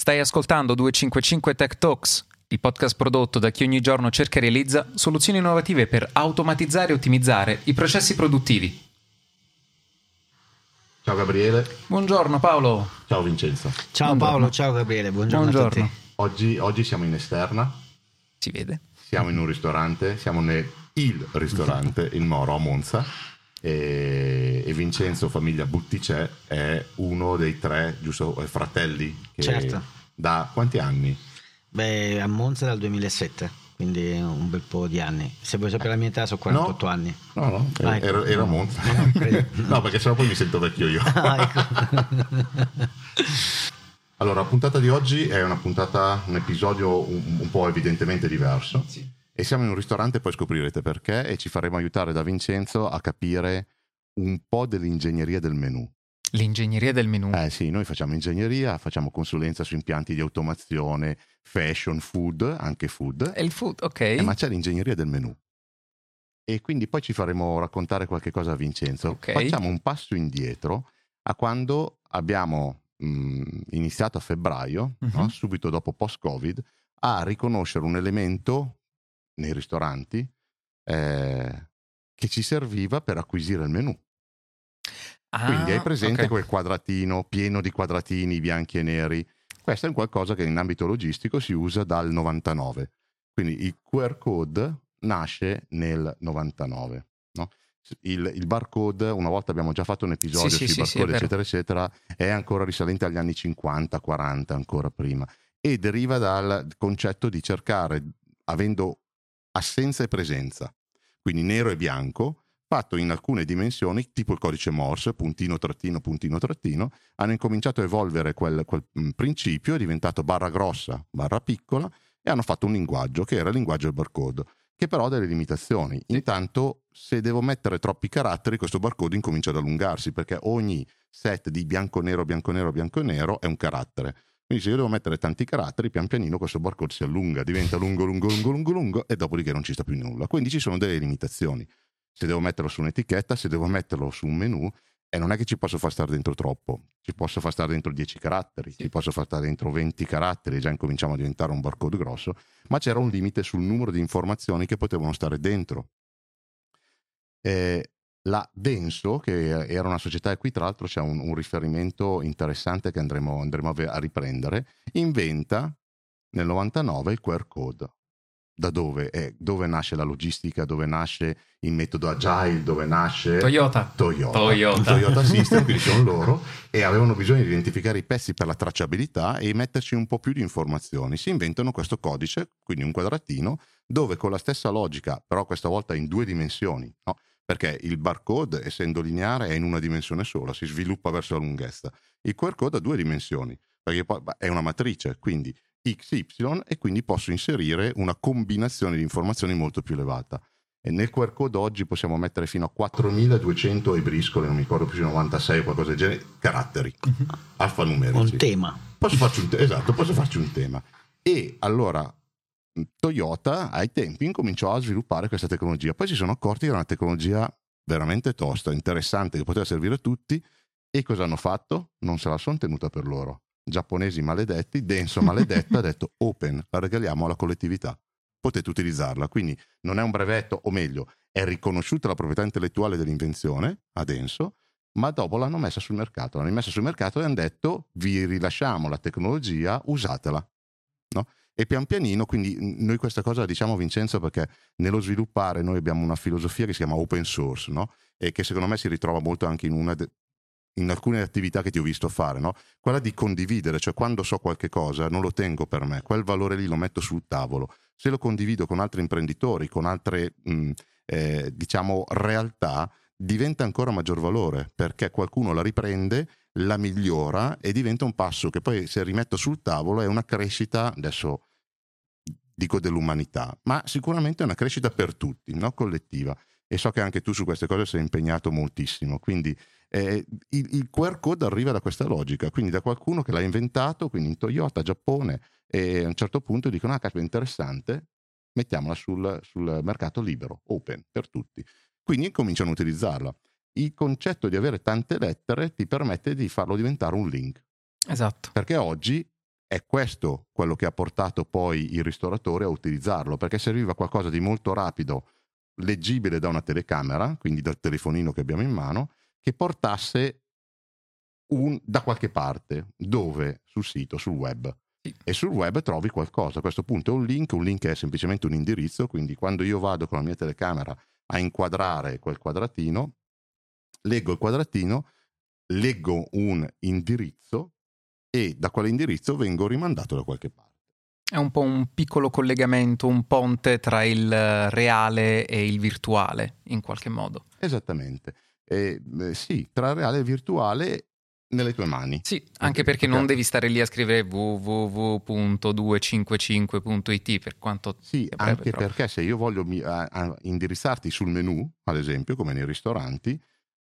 Stai ascoltando 255 Tech Talks, il podcast prodotto da chi ogni giorno cerca e realizza soluzioni innovative per automatizzare e ottimizzare i processi produttivi. Ciao Gabriele. Buongiorno Paolo. Ciao Vincenzo. Ciao Buongiorno. Paolo, ciao Gabriele, buongiorno, a tutti. Oggi, oggi siamo in esterna, Si vede? siamo in un ristorante, siamo nel il ristorante, il Moro a Monza e, e Vincenzo, famiglia Butticè, è uno dei tre, giusto, fratelli che Certo. da quanti anni? Beh, a Monza dal 2007, quindi un bel po' di anni. Se vuoi sapere la mia età, sono 48 anni. No, no, Ah, ecco. era, era a Monza. No, no, perché sennò poi mi sento vecchio io. Ah, ecco. Allora, la puntata di oggi è una puntata, un episodio un, un po' evidentemente diverso. E siamo in un ristorante, poi scoprirete perché, e ci faremo aiutare da Vincenzo a capire un po' dell'ingegneria del menù. L'ingegneria del menù. Eh sì, noi facciamo ingegneria, facciamo consulenza su impianti di automazione, fashion, food, anche food, E il food, ok. eh, ma c'è l'ingegneria del menù. E quindi poi ci faremo raccontare qualche cosa a Vincenzo. Ok. Facciamo un passo indietro a quando abbiamo mh, iniziato a febbraio, no? Mhm. subito dopo post-Covid, a riconoscere un elemento nei ristoranti eh, che ci serviva per acquisire il menù. Ah, Quindi hai presente ok. quel quadratino pieno di quadratini bianchi e neri? Questo è un qualcosa che in ambito logistico si usa dal 99. Quindi il QR code nasce nel 99. no? Il, il barcode, una volta abbiamo già fatto un episodio Sì, sì, sui sì, sì, barcode, vero. eccetera, eccetera, è ancora risalente agli anni 50, 40, ancora prima. E deriva dal concetto di cercare, avendo assenza e presenza, quindi nero e bianco, fatto in alcune dimensioni, tipo il codice Morse, puntino, trattino, puntino, trattino, hanno incominciato a evolvere quel, quel, mh, principio, è diventato barra grossa, barra piccola, e hanno fatto un linguaggio, che era il linguaggio del barcode, che però ha delle limitazioni. Intanto, se devo mettere troppi caratteri, questo barcode incomincia ad allungarsi, perché ogni set di bianco-nero, bianco-nero, bianco-nero è un carattere. Quindi se io devo mettere tanti caratteri, pian pianino questo barcode si allunga, diventa lungo, lungo, lungo, lungo, lungo, e dopodiché non ci sta più nulla. Quindi ci sono delle limitazioni se devo metterlo su un'etichetta, se devo metterlo su un menu, e non è che ci posso far stare dentro troppo, ci posso far stare dentro 10 caratteri, ci posso far stare dentro 20 caratteri, già incominciamo a diventare un barcode grosso, ma c'era un limite sul numero di informazioni che potevano stare dentro. Eh, la Denso, che era una società, e qui tra l'altro c'è un, un riferimento interessante che andremo, andremo a, riprendere, inventa nel 99 il QR code. Da dove? Eh, dove nasce la logistica, dove nasce il metodo agile, dove nasce Toyota. Toyota. Toyota. Toyota System, quindi sono loro, e avevano bisogno di identificare i pezzi per la tracciabilità e metterci un po' più di informazioni. Si inventano questo codice, quindi un quadratino, dove con la stessa logica, però questa volta in due dimensioni, no? Perché il barcode, essendo lineare, è in una dimensione sola, si sviluppa verso la lunghezza. Il QR code ha due dimensioni, perché poi è una matrice, quindi XY, e quindi posso inserire una combinazione di informazioni molto più elevata. E nel QR code oggi possiamo mettere fino a 4200 e briscole, non mi ricordo più se 96 o qualcosa del genere, caratteri alfanumerici. un tema. Posso farci un te- esatto, posso farci un tema. E allora Toyota ai tempi incominciò a sviluppare questa tecnologia. Poi si sono accorti che era una tecnologia veramente tosta, interessante, che poteva servire a tutti. E cosa hanno fatto? Non se la sono tenuta per loro. Giapponesi maledetti, Denso maledetto, ha detto open, la regaliamo alla collettività. Potete utilizzarla. Quindi non è un brevetto, o meglio, è riconosciuta la proprietà intellettuale dell'invenzione a Denso, ma dopo l'hanno messa sul mercato. L'hanno messa sul mercato e hanno detto vi rilasciamo la tecnologia, usatela. No? E pian pianino, quindi noi questa cosa la diciamo Vincenzo perché nello sviluppare noi abbiamo una filosofia che si chiama open source, no? E che secondo me si ritrova molto anche in, de- in alcune attività che ti ho visto fare, no? Quella di condividere, cioè quando so qualche cosa non lo tengo per me, quel valore lì lo metto sul tavolo. Se lo condivido con altri imprenditori, con altre mh, eh, diciamo realtà, diventa ancora maggior valore perché qualcuno la riprende, la migliora e diventa un passo che poi se rimetto sul tavolo è una crescita, adesso dico dell'umanità, ma sicuramente è una crescita per tutti, no? collettiva. E so che anche tu su queste cose sei impegnato moltissimo, quindi eh, il, il QR code arriva da questa logica, quindi da qualcuno che l'ha inventato, quindi in Toyota, Giappone, e a un certo punto dicono, ah, caspita, interessante, mettiamola sul, sul mercato libero, open, per tutti. Quindi cominciano a utilizzarla. Il concetto di avere tante lettere ti permette di farlo diventare un link. Esatto. Perché oggi è questo quello che ha portato poi il ristoratore a utilizzarlo, perché serviva qualcosa di molto rapido, leggibile da una telecamera, quindi dal telefonino che abbiamo in mano, che portasse un, da qualche parte, dove? Sul sito, sul web. Sì. E sul web trovi qualcosa. A questo punto è un link, un link è semplicemente un indirizzo, quindi quando io vado con la mia telecamera a inquadrare quel quadratino, leggo il quadratino, leggo un indirizzo e da quell'indirizzo vengo rimandato da qualche parte. È un po' un piccolo collegamento, un ponte tra il reale e il virtuale, in qualche modo. Esattamente. Eh, eh, sì, tra reale e virtuale nelle tue mani. Sì, anche perché non devi stare lì a scrivere www.255.it per quanto... Sì, anche però. perché se io voglio mi, a, a indirizzarti sul menu, ad esempio, come nei ristoranti,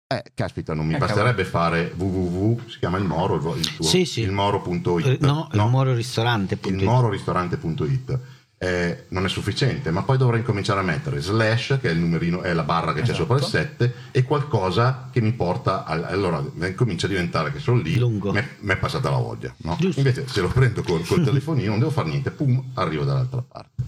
eh, caspita, non mi eh, basterebbe cavolo. fare www, si chiama il Moro, il, tuo, sì, sì. il Moro.it. Eh, no, no, il Mororistorante.it. Il Mororistorante.it. Eh, non è sufficiente, ma poi dovrei cominciare a mettere slash, che è il numerino, è la barra che esatto. c'è sopra il 7, e qualcosa che mi porta al, allora comincia a diventare che sono lì, mi è passata la voglia. No? Invece se lo prendo col, col telefonino non devo fare niente, pum, arrivo dall'altra parte.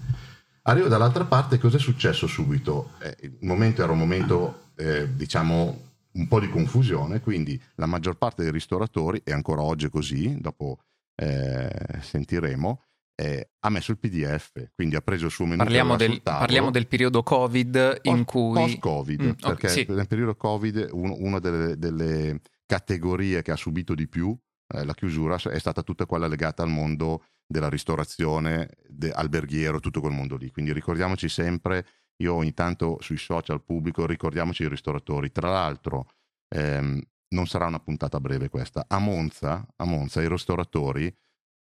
Arrivo dall'altra parte, cosa è successo subito? Eh, il momento era un momento, eh, diciamo, un po' di confusione, quindi la maggior parte dei ristoratori, e ancora oggi è così, dopo eh, sentiremo, eh, ha messo il PDF, quindi ha preso il suo menu. Parliamo, del, parliamo del, periodo Covid in post, cui... Post-Covid, mm, perché okay, sì. nel periodo Covid un, una delle, delle, categorie che ha subito di più eh, la chiusura è stata tutta quella legata al mondo della ristorazione, de, alberghiero, tutto quel mondo lì. Quindi ricordiamoci sempre io ogni tanto sui social pubblico ricordiamoci i ristoratori. Tra l'altro, ehm, non sarà una puntata breve questa. A Monza, a Monza i ristoratori,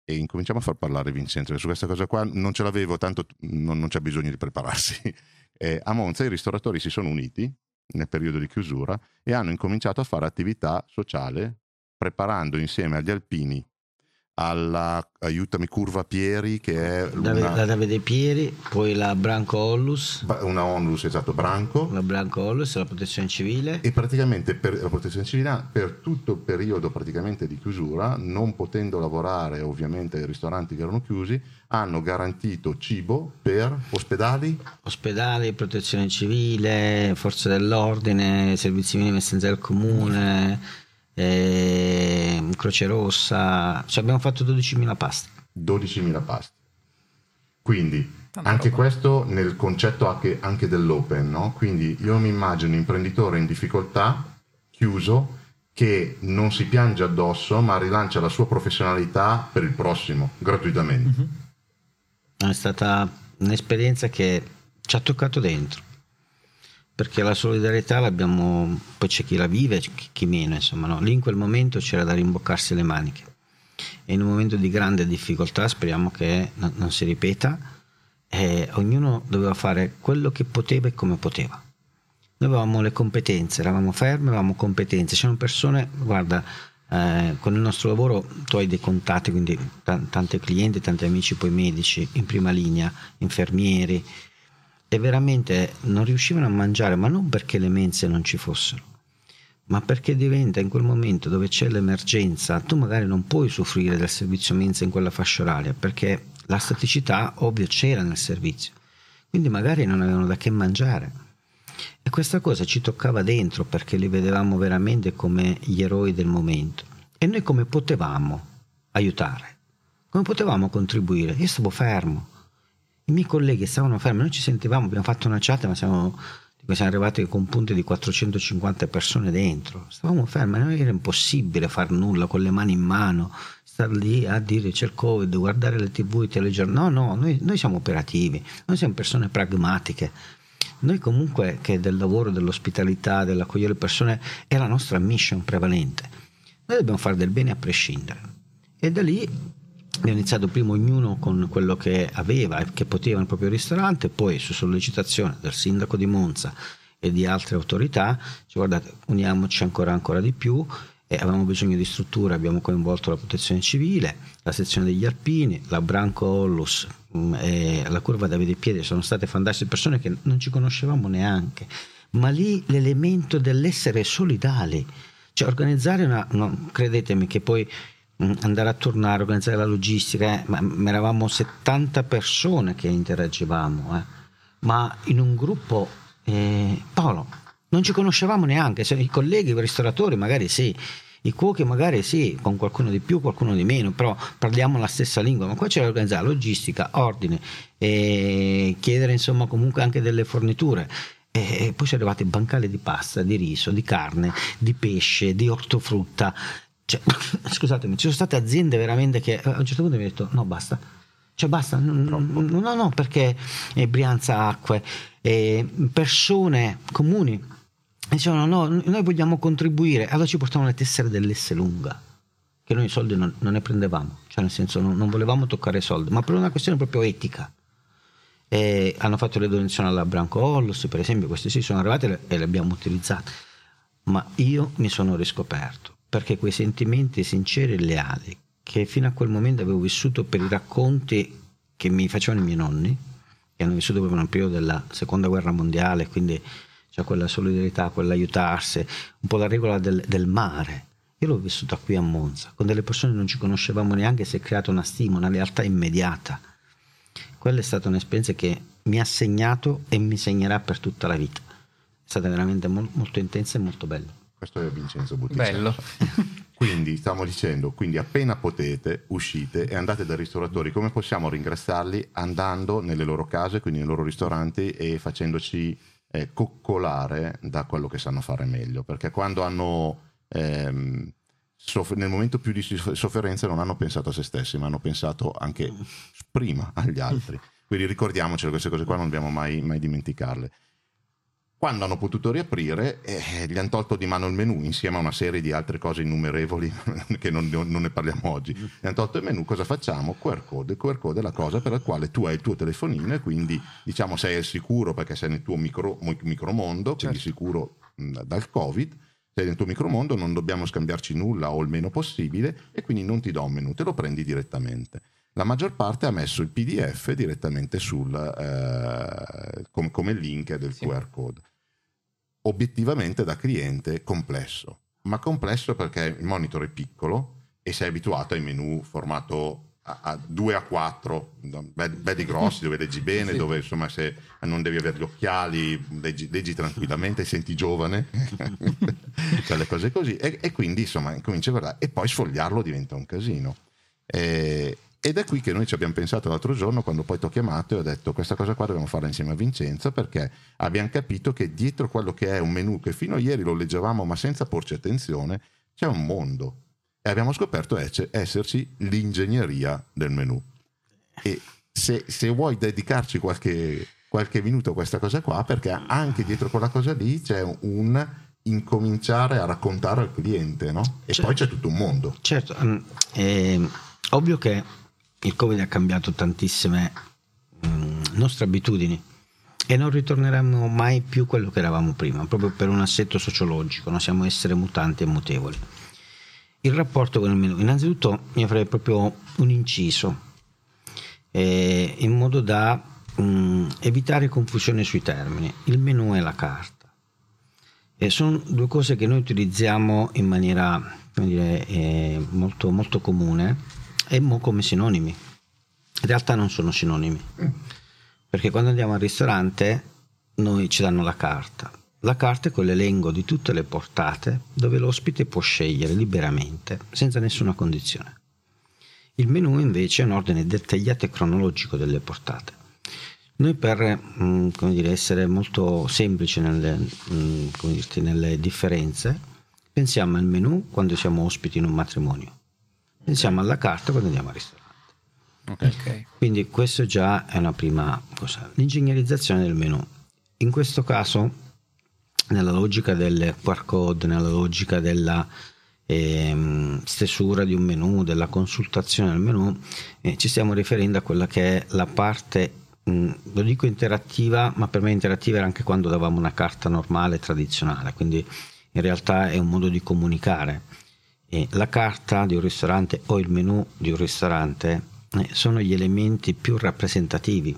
e incominciamo a far parlare Vincenzo, su questa cosa qua non ce l'avevo, tanto non, non c'è bisogno di prepararsi. Eh, a Monza i ristoratori si sono uniti nel periodo di chiusura e hanno incominciato a fare attività sociale preparando insieme agli alpini alla aiutami Curva Pieri che è una, la Davide Pieri poi la Branco Ollus. Una Onlus esatto Branco. La Branco Ollus la protezione civile. E praticamente per la protezione civile per tutto il periodo praticamente di chiusura non potendo lavorare ovviamente ai ristoranti che erano chiusi hanno garantito cibo per ospedali? Ospedali protezione civile forze dell'ordine servizi minimi essenziali del comune eh, Croce Rossa, cioè abbiamo fatto 12.000 pasti. 12.000 pasti. Quindi Tanta anche roba. questo nel concetto anche, anche dell'open, no? Quindi io mi immagino un imprenditore in difficoltà, chiuso, che non si piange addosso, ma rilancia la sua professionalità per il prossimo, gratuitamente. Mm-hmm. È stata un'esperienza che ci ha toccato dentro perché la solidarietà l'abbiamo, poi c'è chi la vive, chi meno, insomma, no? lì in quel momento c'era da rimboccarsi le maniche e in un momento di grande difficoltà, speriamo che non, si ripeta, eh, ognuno doveva fare quello che poteva e come poteva. Noi avevamo le competenze, eravamo fermi, avevamo competenze, c'erano persone, guarda, eh, con il nostro lavoro tu hai dei contatti, quindi t- tanti clienti, tanti amici, poi medici in prima linea, infermieri, e veramente non riuscivano a mangiare, ma non perché le mense non ci fossero, ma perché diventa in quel momento dove c'è l'emergenza, tu magari non puoi soffrire del servizio mensa in quella fascia oraria, perché la staticità ovvio c'era nel servizio, quindi magari non avevano da che mangiare. E questa cosa ci toccava dentro perché li vedevamo veramente come gli eroi del momento. E noi come potevamo aiutare? Come potevamo contribuire? Io stavo fermo, i miei colleghi stavano fermi, noi ci sentivamo, abbiamo fatto una chat, ma siamo, siamo arrivati con punti di 450 persone dentro. Stavamo fermi, non era impossibile far nulla con le mani in mano, star lì a dire c'è il Covid, guardare le tv, i telegiornali. No, no, noi, noi siamo operativi, noi siamo persone pragmatiche. Noi comunque che del lavoro, dell'ospitalità, dell'accogliere le persone è la nostra mission prevalente. Noi dobbiamo fare del bene a prescindere. E da lì abbiamo iniziato prima ognuno con quello che aveva e che poteva nel proprio ristorante, poi su sollecitazione del sindaco di Monza e di altre autorità, cioè, guardate, uniamoci ancora, ancora di più e avevamo bisogno di strutture, abbiamo coinvolto la protezione civile, la sezione degli alpini, la Branco Ollus mm, e la curva Davide Piedi, sono state fantastiche persone che non ci conoscevamo neanche, ma lì l'elemento dell'essere solidali, cioè organizzare una, no, credetemi che poi andare a tornare, organizzare la logistica, eh, ma, eravamo 70 persone che interagivamo, eh. ma in un gruppo, eh, Paolo, non ci conoscevamo neanche, i colleghi, i ristoratori magari sì, i cuochi magari sì, con qualcuno di più, qualcuno di meno, però parliamo la stessa lingua, ma qua c'è da organizzare logistica, ordine, chiedere insomma comunque anche delle forniture. E poi sono arrivati bancali di pasta, di riso, di carne, di pesce, di ortofrutta. Cioè, scusatemi, ci sono state aziende veramente che a un certo punto mi hanno detto no basta, cioè basta, no no, no perché Brianza Acque, persone comuni dicevano no, noi vogliamo contribuire, allora ci portavano le tessere dell'S lunga, che noi i soldi non, non ne prendevamo, cioè nel senso non, non, volevamo toccare i soldi, ma per una questione proprio etica. E hanno fatto le donazioni alla Branco Hollos, per esempio, queste sì sono arrivate e le abbiamo utilizzate, ma io mi sono riscoperto, perché quei sentimenti sinceri e leali, che fino a quel momento avevo vissuto per i racconti che mi facevano i miei nonni, che hanno vissuto proprio nel periodo della seconda guerra mondiale, quindi cioè quella solidarietà, quell'aiutarsi, un po' la regola del, del mare. Io l'ho vissuta qui a Monza, con delle persone che non ci conoscevamo neanche, si è creata una stima, una lealtà immediata. Quella è stata un'esperienza che mi ha segnato e mi segnerà per tutta la vita. È stata veramente mo- molto intensa e molto bella. Questo è Vincenzo Butticelli. Bello. quindi stiamo dicendo, quindi appena potete uscite e andate dai ristoratori. Come possiamo ringraziarli? Andando nelle loro case, quindi nei loro ristoranti e facendoci eh, coccolare da quello che sanno fare meglio, perché quando hanno ehm, soff- nel momento più di sofferenza non hanno pensato a se stessi, ma hanno pensato anche prima agli altri. Quindi ricordiamoci queste cose qua, non dobbiamo mai, mai dimenticarle. Quando hanno potuto riaprire, eh, gli hanno tolto di mano il menu insieme a una serie di altre cose innumerevoli che non, non, ne parliamo oggi. Gli hanno tolto il menu, cosa facciamo? QR code. QR code è la cosa per la quale tu hai il tuo telefonino e quindi diciamo sei al sicuro perché sei nel tuo micro, micromondo, quindi certo. sicuro mh, dal Covid. Sei nel tuo micromondo, non dobbiamo scambiarci nulla o il meno possibile e quindi non ti do un menu, te lo prendi direttamente la maggior parte ha messo il PDF direttamente sul, eh, com- come link del sì. QR code obiettivamente da cliente complesso, ma complesso perché il monitor è piccolo e sei abituato ai menu formato a, a 2 a 4, belli grossi, dove leggi bene, sì. dove insomma se non devi avere gli occhiali, leggi, leggi tranquillamente, senti giovane, cioè le cose così, e, e, quindi insomma cominci a guardare, e poi sfogliarlo diventa un casino. E, ed è qui che noi ci abbiamo pensato l'altro giorno quando poi ti ho chiamato e ho detto questa cosa qua dobbiamo farla insieme a Vincenzo perché abbiamo capito che dietro quello che è un menu che fino a ieri lo leggevamo ma senza porci attenzione c'è un mondo e abbiamo scoperto esserci l'ingegneria del menu. E se, se vuoi dedicarci qualche, qualche minuto a questa cosa qua perché anche dietro quella cosa lì c'è un incominciare a raccontare al cliente no? e certo. poi c'è tutto un mondo. Certo, um, eh, ovvio che il Covid ha cambiato tantissime mh, mm, nostre abitudini e non ritorneremo mai più quello che eravamo prima, proprio per un assetto sociologico, noi siamo esseri mutanti e mutevoli. Il rapporto con il menu, innanzitutto mi farei proprio un inciso, eh, in modo da mh, mm, evitare confusione sui termini. Il menu e la carta. E sono due cose che noi utilizziamo in maniera dire, eh, molto, molto comune e come sinonimi. In realtà non sono sinonimi, perché quando andiamo al ristorante noi ci danno la carta. La carta è quell'elenco di tutte le portate dove l'ospite può scegliere liberamente, senza nessuna condizione. Il menù invece è un ordine dettagliato e cronologico delle portate. Noi per mm, dire, essere molto semplici nelle, mm, dirti, nelle differenze, pensiamo al menù quando siamo ospiti in un matrimonio pensiamo alla carta quando andiamo al ristorante. Okay. Quindi questo già è una prima cosa. L'ingegnerizzazione del menu. In questo caso, nella logica del QR code, nella logica della eh, stesura di un menu, della consultazione del menu, eh, ci stiamo riferendo a quella che è la parte, mh, lo dico interattiva, ma per me interattiva era anche quando davamo una carta normale, tradizionale, quindi in realtà è un modo di comunicare eh, la carta di un ristorante o il menu di un ristorante eh, sono gli elementi più rappresentativi,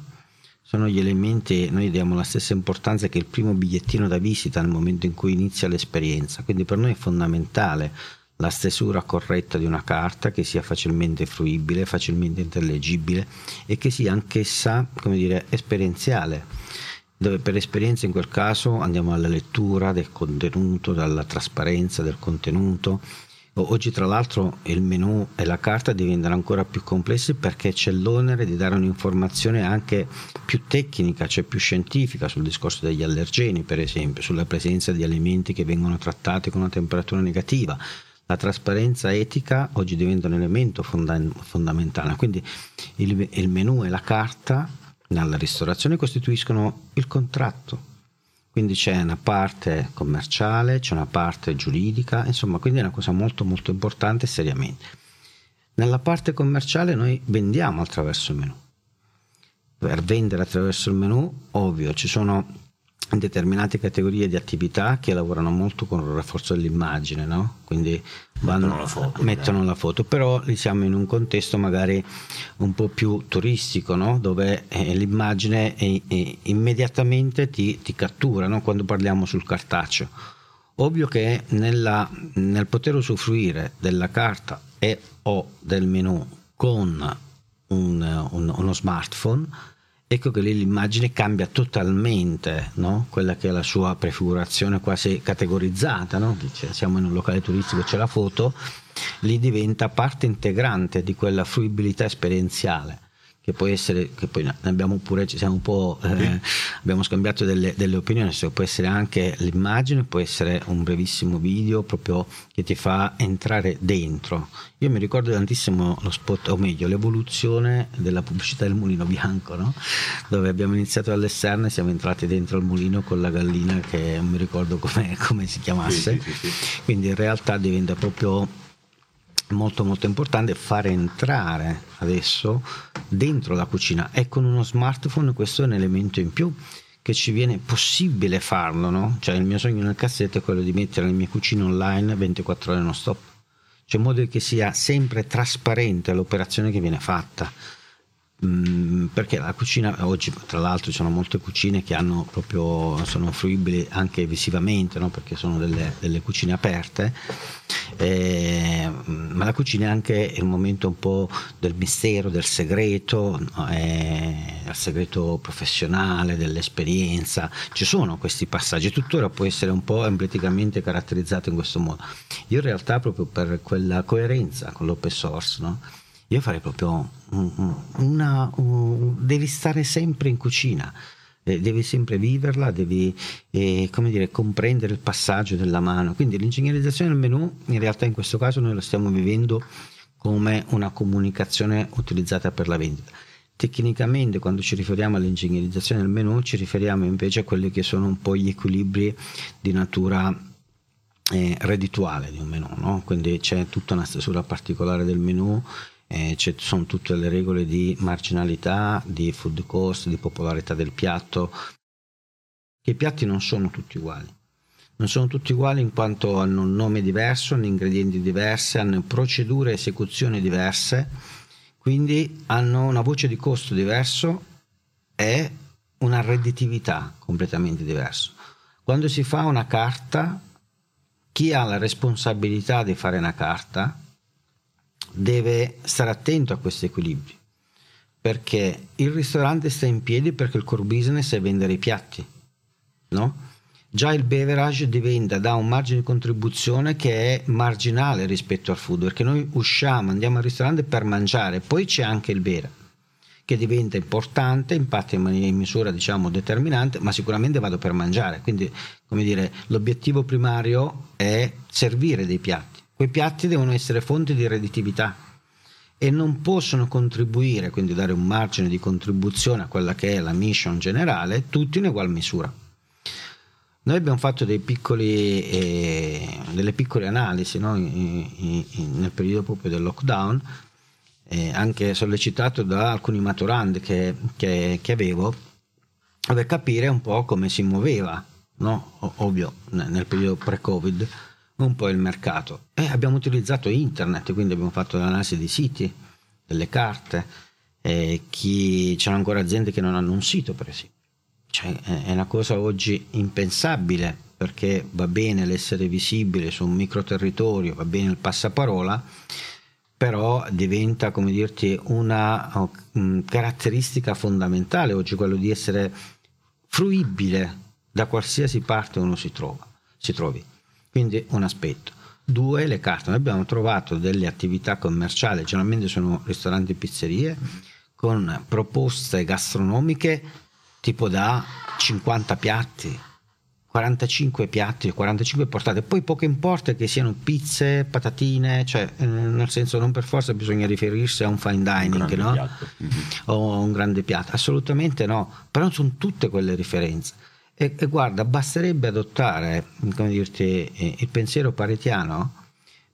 sono gli elementi, noi diamo la stessa importanza che il primo bigliettino da visita nel momento in cui inizia l'esperienza, quindi per noi è fondamentale la stesura corretta di una carta che sia facilmente fruibile, facilmente intellegibile e che sia anch'essa, come dire, esperienziale. Dove per esperienza in quel caso andiamo alla lettura del contenuto, dalla trasparenza del contenuto, Oggi tra l'altro il menu e la carta diventano ancora più complessi perché c'è l'onere di dare un'informazione anche più tecnica, cioè più scientifica sul discorso degli allergeni per esempio, sulla presenza di alimenti che vengono trattati con una temperatura negativa. La trasparenza etica oggi diventa un elemento fonda- fondamentale, quindi il, il menu e la carta nella ristorazione costituiscono il contratto quindi c'è una parte commerciale, c'è una parte giuridica, insomma, quindi è una cosa molto molto importante seriamente. Nella parte commerciale noi vendiamo attraverso il menu. Per vendere attraverso il menu, ovvio, ci sono determinate categorie di attività che lavorano molto con il rafforzo dell'immagine, no? quindi vanno, mettono, la foto, mettono la foto, però siamo in un contesto magari un po' più turistico, no? dove eh, l'immagine è, è immediatamente ti, ti cattura no? quando parliamo sul cartaceo. Ovvio che nella, nel poter usufruire della carta e o del menu con un, un, uno smartphone, ecco che lì l'immagine cambia totalmente no? quella che è la sua prefigurazione quasi categorizzata. No? Siamo in un locale turistico, c'è la foto, lì diventa parte integrante di quella fruibilità esperienziale che può essere, che poi ne abbiamo pure, ci siamo un po', eh, abbiamo scambiato delle, delle opinioni, cioè può essere anche l'immagine, può essere un brevissimo video proprio che ti fa entrare dentro. Io mi ricordo tantissimo lo spot, o meglio, l'evoluzione della pubblicità del mulino bianco, no? dove abbiamo iniziato all'esterno e siamo entrati dentro il mulino con la gallina che non mi ricordo come, come si chiamasse. Sì, sì, sì, Quindi in realtà diventa proprio molto molto importante fare entrare adesso dentro la cucina. E con uno smartphone questo è un elemento in più che ci viene possibile farlo no? cioè il mio sogno nel cassetto è quello di mettere le mie cucine online 24 ore non stop. Cioè in modo che sia sempre trasparente l'operazione che viene fatta Mm, perché la cucina oggi tra l'altro ci sono molte cucine che proprio sono fruibili anche visivamente no? perché sono delle, delle cucine aperte eh, ma la cucina è anche il momento un po' del mistero del segreto eh, il segreto professionale dell'esperienza ci sono questi passaggi tuttora può essere un po' emblematicamente caratterizzato in questo modo io in realtà proprio per quella coerenza con l'open source no? Io farei proprio una, una, devi stare sempre in cucina eh, devi sempre viverla, devi eh, dire, comprendere il passaggio della mano. Quindi l'ingegnerizzazione del menu in realtà in questo caso noi lo stiamo vivendo come una comunicazione utilizzata per la vendita. Tecnicamente quando ci riferiamo all'ingegnerizzazione del menu ci riferiamo invece a quelli che sono un po' gli equilibri di natura eh, reddituale di un menu, no? quindi c'è tutta una stesura particolare del menu eh, ci sono tutte le regole di marginalità, di food cost, di popolarità del piatto. I piatti non sono tutti uguali. Non sono tutti uguali in quanto hanno un nome diverso, hanno ingredienti diversi, hanno procedure e esecuzioni diverse, quindi hanno una voce di costo diverso e una redditività completamente diversa. Quando si fa una carta, chi ha la responsabilità di fare una carta deve stare attento a questi equilibri perché il ristorante sta in piedi perché il core business è vendere i piatti, no? Già il beverage diventa da un margine di contribuzione che è marginale rispetto al food, perché noi usciamo, andiamo al ristorante per mangiare, poi c'è anche il bere, che diventa importante, impatta in maniera in misura diciamo determinante, ma sicuramente vado per mangiare, quindi come dire, l'obiettivo primario è servire dei piatti Quei piatti devono essere fonte di redditività e non possono contribuire, quindi dare un margine di contribuzione a quella che è la mission generale, tutti in ugual misura. Noi abbiamo fatto piccoli, eh, delle piccole analisi no? in, in, in, nel periodo proprio del lockdown, eh, anche sollecitato da alcuni maturandi che, che, che, avevo, per capire un po' come si muoveva, no? ovvio, nel periodo pre-Covid un po' il mercato e abbiamo utilizzato internet, quindi abbiamo fatto l'analisi dei siti, delle carte, eh, chi, c'erano ancora aziende che non hanno un sito per esempio, cioè, è una cosa oggi impensabile perché va bene l'essere visibile su un micro territorio, va bene il passaparola, però diventa come dirti una um, caratteristica fondamentale oggi quello di essere fruibile da qualsiasi parte uno si, trova, si trovi. Quindi un aspetto. Due, le carte. Noi abbiamo trovato delle attività commerciali, generalmente sono ristoranti e pizzerie, con proposte gastronomiche tipo da 50 piatti, 45 piatti, 45 portate, poi poche importe che siano pizze, patatine, cioè eh, nel senso non per forza bisogna riferirsi a un fine dining un no? mm-hmm. o un grande piatto, assolutamente no, però sono tutte quelle referenze. E, e guarda, basterebbe adottare come dirti, eh, il pensiero paretiano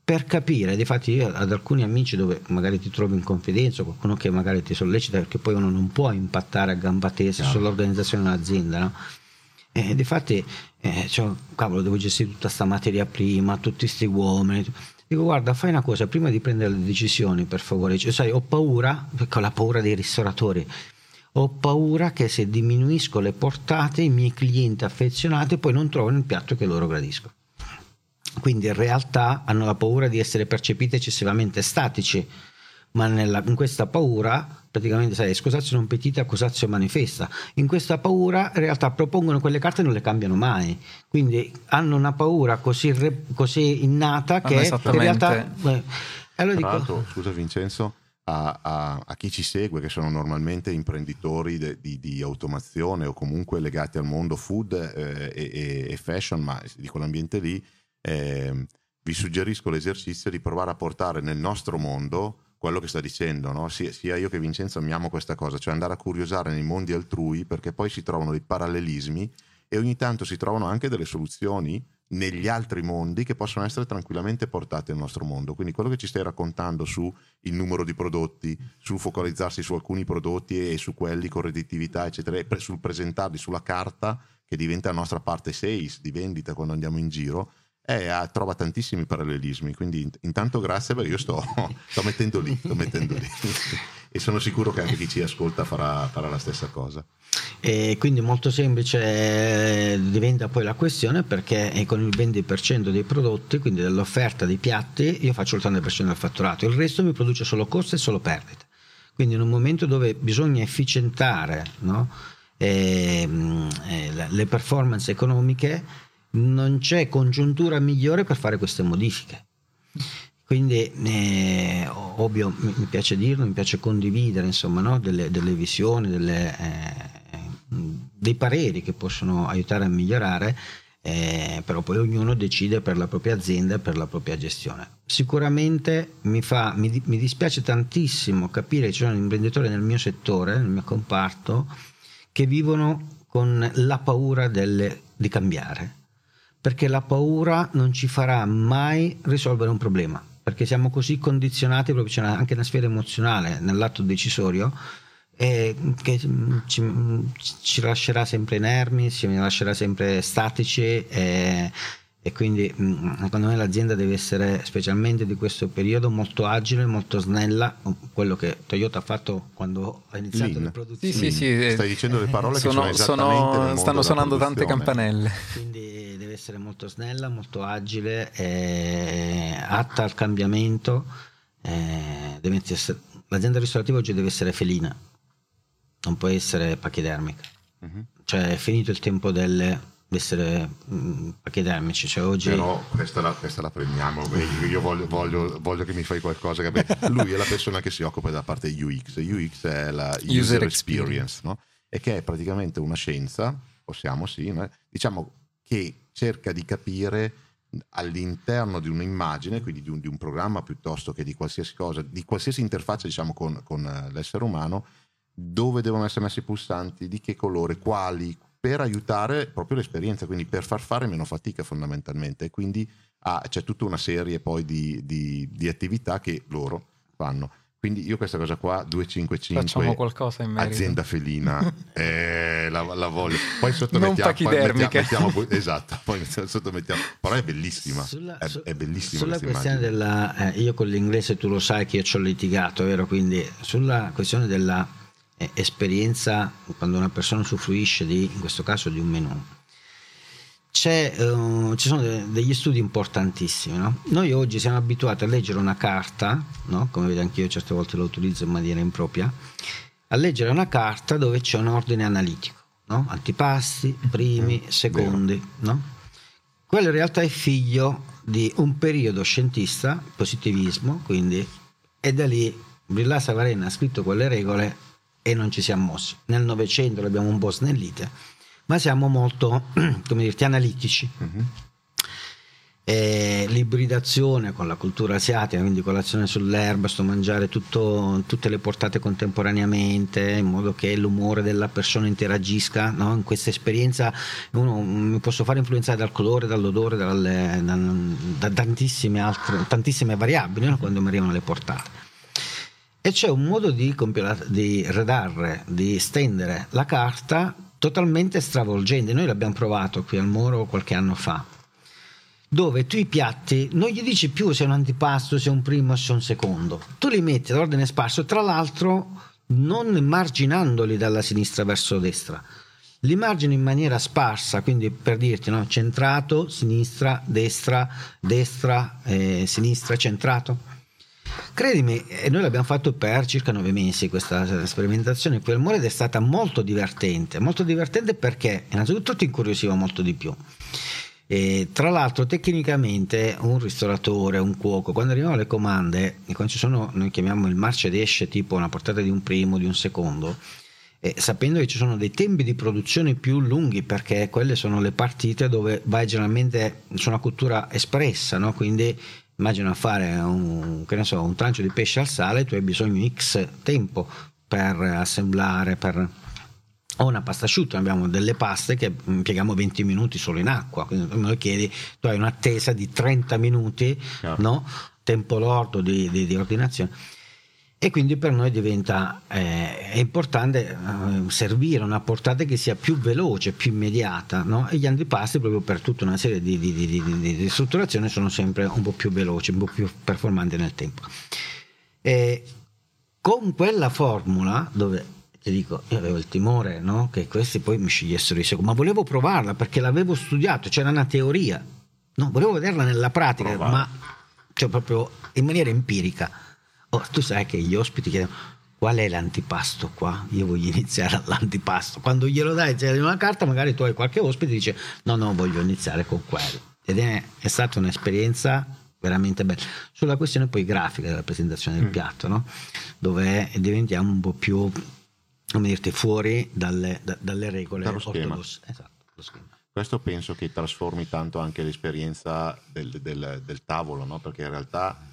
per capire, difatti io ad alcuni amici dove magari ti trovi in confidenza, qualcuno che magari ti sollecita perché poi uno non può impattare a gamba tesa no. sull'organizzazione dell'azienda, no? E difatti eh, cioè, cavolo, devo gestire tutta questa materia prima, tutti questi uomini. Dico, guarda, fai una cosa, prima di prendere le decisioni, per favore, cioè, sai, ho paura, perché ho la paura dei ristoratori, ho paura che se diminuisco le portate i miei clienti affezionati poi non trovano il piatto che loro gradiscono. Quindi in realtà hanno la paura di essere percepiti eccessivamente statici ma nella, in questa paura praticamente sai, scusazio non petita, accusazio manifesta. In questa paura in realtà propongono quelle carte e non le cambiano mai. Quindi hanno una paura così, re, così innata che in realtà... Eh, allora dico, scusa Vincenzo, a, a, a, chi ci segue, che sono normalmente imprenditori de, di, di, automazione o comunque legati al mondo food eh, e, e, fashion, ma di quell'ambiente lì, eh, vi suggerisco l'esercizio di provare a portare nel nostro mondo quello che sta dicendo, no? sia, sia, io che Vincenzo amiamo questa cosa, cioè andare a curiosare nei mondi altrui perché poi si trovano dei parallelismi e ogni tanto si trovano anche delle soluzioni negli altri mondi che possono essere tranquillamente portate nel nostro mondo. Quindi quello che ci stai raccontando su il numero di prodotti, sul focalizzarsi su alcuni prodotti e su quelli con redditività, eccetera, e sul presentarli sulla carta che diventa la nostra parte sales di vendita quando andiamo in giro, eh, trova tantissimi parallelismi, quindi intanto grazie perché io sto, sto mettendo lì, sto mettendo lì. e sono sicuro che anche chi ci ascolta farà, farà la stessa cosa. E quindi molto semplice eh, diventa poi la questione perché con il 20% dei prodotti, quindi dell'offerta dei piatti, io faccio il 30% del fatturato, il resto mi produce solo costi e solo perdite. Quindi in un momento dove bisogna efficientare no? e, ehm, e, eh, le performance economiche, non c'è congiuntura migliore per fare queste modifiche. Quindi, eh, ovvio, mi, piace dirlo, mi piace condividere insomma, no? delle, delle, visioni, delle, eh, dei pareri che possono aiutare a migliorare, eh, però poi ognuno decide per la propria azienda e per la propria gestione. Sicuramente mi, fa, mi, mi dispiace tantissimo capire che ci sono imprenditori nel mio settore, nel mio comparto, che vivono con la paura delle, di cambiare perché la paura non ci farà mai risolvere un problema, perché siamo così condizionati, proprio c'è anche una sfera emozionale nell'atto decisorio, eh, che ci, ci, lascerà sempre inermi, ci lascerà sempre statici. Eh, e quindi secondo me l'azienda deve essere specialmente di questo periodo molto agile, molto snella, quello che Toyota ha fatto quando ha iniziato Lean. le produzioni. Sì, sì, sì, Stai dicendo le parole sono, che sono, sono stanno suonando tante campanelle. Quindi deve essere molto snella, molto agile, eh, atta al cambiamento. Eh, essere, l'azienda ristorativa oggi deve essere felina, non può essere pachidermica. Uh-huh. Cioè è finito il tempo delle essere mm, pachidermici. Cioè oggi... Però questa la, questa la premiamo. Io voglio, voglio, voglio, che mi fai qualcosa. Che... Lui è la persona che si occupa della parte UX. UX è la User, User Experience, experience no? e che è praticamente una scienza, possiamo sì, no? diciamo che cerca di capire all'interno di un'immagine, quindi di un, di un, programma piuttosto che di qualsiasi cosa, di qualsiasi interfaccia diciamo con, con l'essere umano, dove devono essere messi i pulsanti, di che colore, quali, per aiutare proprio l'esperienza, quindi per far fare meno fatica fondamentalmente. E quindi ah, c'è tutta una serie poi di, di, di, attività che loro fanno. Quindi io questa cosa qua, 255, azienda felina, eh, la, la, voglio. Poi sottomettiamo, poi mettiamo, mettiamo, esatto, poi sottomettiamo, però è bellissima, sulla, è, è bellissima Sulla questione immagine. della, eh, io con l'inglese tu lo sai che io ci ho litigato, vero? Quindi sulla questione della esperienza quando una persona usufruisce di, in questo caso, di un menù. Uh, ci sono de- degli studi importantissimi. No? Noi oggi siamo abituati a leggere una carta, no? come vedi anche io certe volte lo utilizzo in maniera impropria, a leggere una carta dove c'è un ordine analitico, no? antipasti, primi, mm, secondi. Quello in realtà è figlio di un periodo scientista, positivismo, quindi, e da lì Brillà Savarena ha scritto quelle regole e non ci siamo mossi. Nel Novecento l'abbiamo un po' snellite, ma siamo molto, come dirti, analitici. Uh-huh. E l'ibridazione con la cultura asiatica, quindi colazione sull'erba, sto mangiare tutto, tutte le portate contemporaneamente, in modo che l'umore della persona interagisca. No? In questa esperienza uno, mi posso fare influenzare dal colore, dall'odore, dalle, da, da, tantissime altre tantissime variabili no? quando mi arrivano le portate. E c'è un modo di, di redare, di stendere la carta totalmente stravolgente. Noi l'abbiamo provato qui al Moro qualche anno fa, dove tu i piatti non gli dici più se è un antipasto, se è un primo, se è un secondo. Tu li metti all'ordine sparso, tra l'altro non marginandoli dalla sinistra verso destra. Li margini in maniera sparsa, quindi per dirti, no? centrato, sinistra, destra, destra, eh, sinistra, centrato Credimi, noi l'abbiamo fatto per circa nove mesi questa sperimentazione qui al More ed è stata molto divertente, molto divertente perché innanzitutto ti incuriosiva molto di più. E, tra l'altro tecnicamente un ristoratore, un cuoco, quando arrivano le comande, e quando ci sono, noi chiamiamo il marcia ed esce tipo una portata di un primo, di un secondo, e sapendo che ci sono dei tempi di produzione più lunghi perché quelle sono le partite dove vai generalmente su una cottura espressa, no? quindi immagina fare un, so, un trancio di pesce al sale, tu hai bisogno di X tempo per assemblare, per o una pasta asciutta, abbiamo delle paste che impieghiamo 20 minuti solo in acqua, quindi tu me lo chiedi, tu hai un'attesa di 30 minuti, no? tempo lordo di, di, di ordinazione e quindi per noi diventa eh, importante eh, servire una portata che sia più veloce, più immediata no? e gli antipasti proprio per tutta una serie di, di, di, di, strutturazioni sono sempre un po' più veloci, un po' più performanti nel tempo. E con quella formula dove ti dico, io avevo il timore no? che questi poi mi scegliessero i secondi, ma volevo provarla perché l'avevo studiato, c'era una teoria, no? volevo vederla nella pratica, Provare. ma cioè proprio in maniera empirica Oh, tu sai che gli ospiti chiedono qual è l'antipasto qua? Io voglio iniziare all'antipasto. Quando glielo dai una carta, magari tu hai qualche ospite e dice no, no, voglio iniziare con quello. Ed è, è stata un'esperienza veramente bella. Sulla questione poi grafica della presentazione del mm. piatto, no? dove diventiamo un po' più, come dirti, fuori dalle, da, dalle regole ortodosse. Esatto, Questo penso che trasformi tanto anche l'esperienza del, del, del tavolo, no? perché in realtà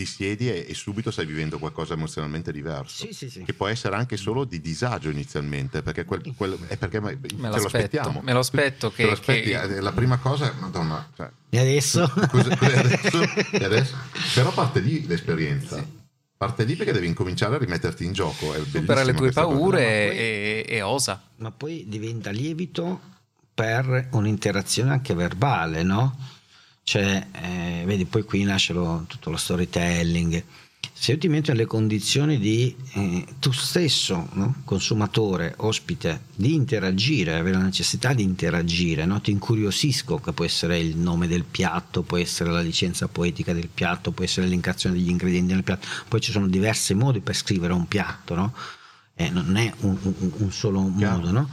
ti siedi e, e, subito stai vivendo qualcosa emozionalmente diverso. Sì, sì, sì. Che può essere anche solo di disagio inizialmente, perché, quel, quel, è perché me, lo aspettiamo. Me lo aspetto che, che... Eh, La prima cosa, madonna, cioè, e adesso? Cosa, adesso, e adesso? Però parte lì l'esperienza. Sì. Parte lì perché devi incominciare a rimetterti in gioco. Supera le tue paure e, e osa. Ma poi diventa lievito per un'interazione anche verbale, no? Cioè, eh, vedi, poi qui nasce lo, tutto lo storytelling. Se io ti metto nelle condizioni di eh, tu stesso, no? consumatore, ospite, di interagire, avere la necessità di interagire, no? ti incuriosisco, che può essere il nome del piatto, può essere la licenza poetica del piatto, può essere l'elencazione degli ingredienti del piatto, poi ci sono diversi modi per scrivere un piatto, no? eh, non è un, un, un solo Chiaro. modo. No?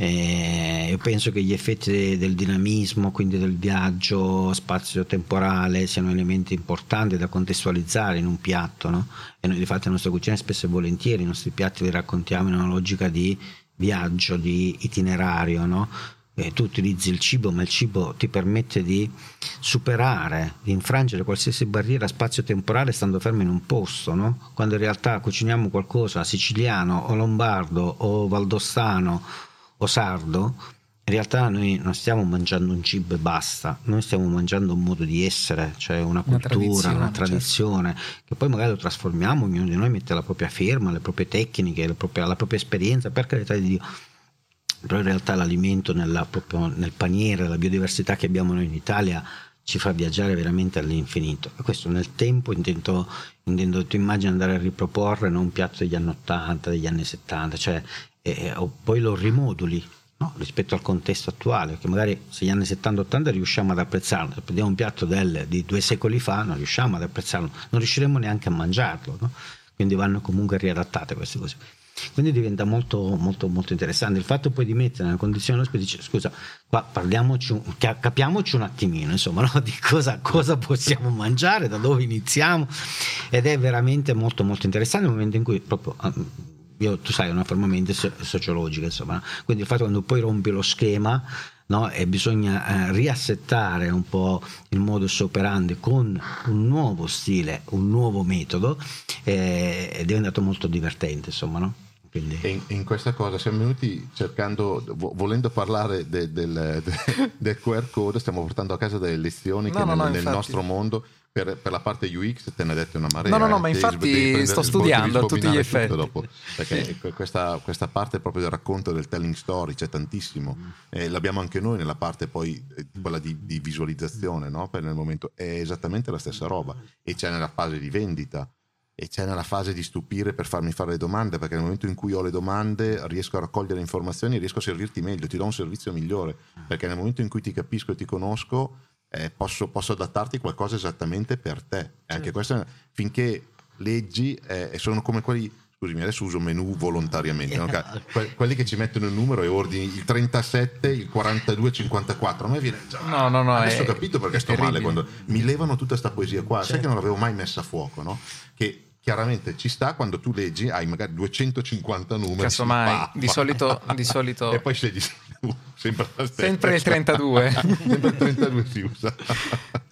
Eh, io penso che gli effetti del dinamismo, quindi del viaggio spazio-temporale, siano elementi importanti da contestualizzare in un piatto. No? E noi, di fatto, nella nostra cucina spesso e volentieri i nostri piatti li raccontiamo in una logica di viaggio, di itinerario. No? Eh, tu utilizzi il cibo, ma il cibo ti permette di superare, di infrangere qualsiasi barriera spazio-temporale stando fermo in un posto, no? quando in realtà cuciniamo qualcosa siciliano o lombardo o valdostano o sardo, in realtà noi non stiamo mangiando un cibo e basta, noi stiamo mangiando un modo di essere, cioè una cultura, una tradizione, una tradizione certo. che poi magari lo trasformiamo, ognuno di noi mette la propria firma, le proprie tecniche, la propria, la propria esperienza, per carità di Dio. Però in realtà l'alimento nella, nel paniere, la biodiversità che abbiamo noi in Italia ci fa viaggiare veramente all'infinito. E questo nel tempo intendo, intendo tu immagini andare a riproporre non un piatto degli anni 80, degli anni 70, cioè e, o poi lo rimoduli no? rispetto al contesto attuale, che magari se gli anni 70-80 riusciamo ad apprezzarlo, se prendiamo un piatto del, di due secoli fa non riusciamo ad apprezzarlo, non riusciremo neanche a mangiarlo, no? quindi vanno comunque riadattate queste cose. Quindi diventa molto, molto, molto interessante. Il fatto poi di mettere nella condizione l'ospite dice scusa, qua parliamoci, capiamoci un attimino, insomma, no? di cosa, cosa, possiamo mangiare, da dove iniziamo ed è veramente molto molto interessante nel momento in cui proprio ah, io, tu sai, è una forma mente sociologica, insomma. Quindi il fatto quando poi rompi lo schema no, e bisogna eh, riassettare un po' il modus operandi con un nuovo stile, un nuovo metodo, eh, è diventato molto divertente, insomma, no? Quindi... In, in, questa cosa siamo venuti cercando, volendo parlare de, del, de, del QR code, stiamo portando a casa delle lezioni no, che no, nel, no, nel nostro mondo per, per, la parte UX te ne hai detto una marea. No, no, no, ma infatti sto studiando a tutti gli effetti. Dopo, perché questa, questa, parte proprio del racconto del telling story c'è tantissimo. Mm. Eh, l'abbiamo anche noi nella parte poi, eh, quella di, di visualizzazione, no? per nel momento è esattamente la stessa roba. E c'è nella fase di vendita e c'è nella fase di stupire per farmi fare le domande, perché nel momento in cui ho le domande riesco a raccogliere informazioni riesco a servirti meglio, ti do un servizio migliore, perché nel momento in cui ti capisco e ti conosco eh, posso, posso, adattarti qualcosa esattamente per te. Certo. Anche questo, finché leggi, eh, sono come quelli scusami, adesso uso menu volontariamente, no? que- quelli che ci mettono il numero e ordini il 37, il 42, il 54. A me viene già. No, no, no. Adesso ho capito perché sto terribile. male quando mi levano tutta questa poesia qua. Certo. Sai che non l'avevo mai messa a fuoco, no? Che chiaramente ci sta quando tu leggi, hai magari 250 numeri. Casomai, di solito, di solito. e poi scegli sempre, sempre il 32. sempre il 32 si usa.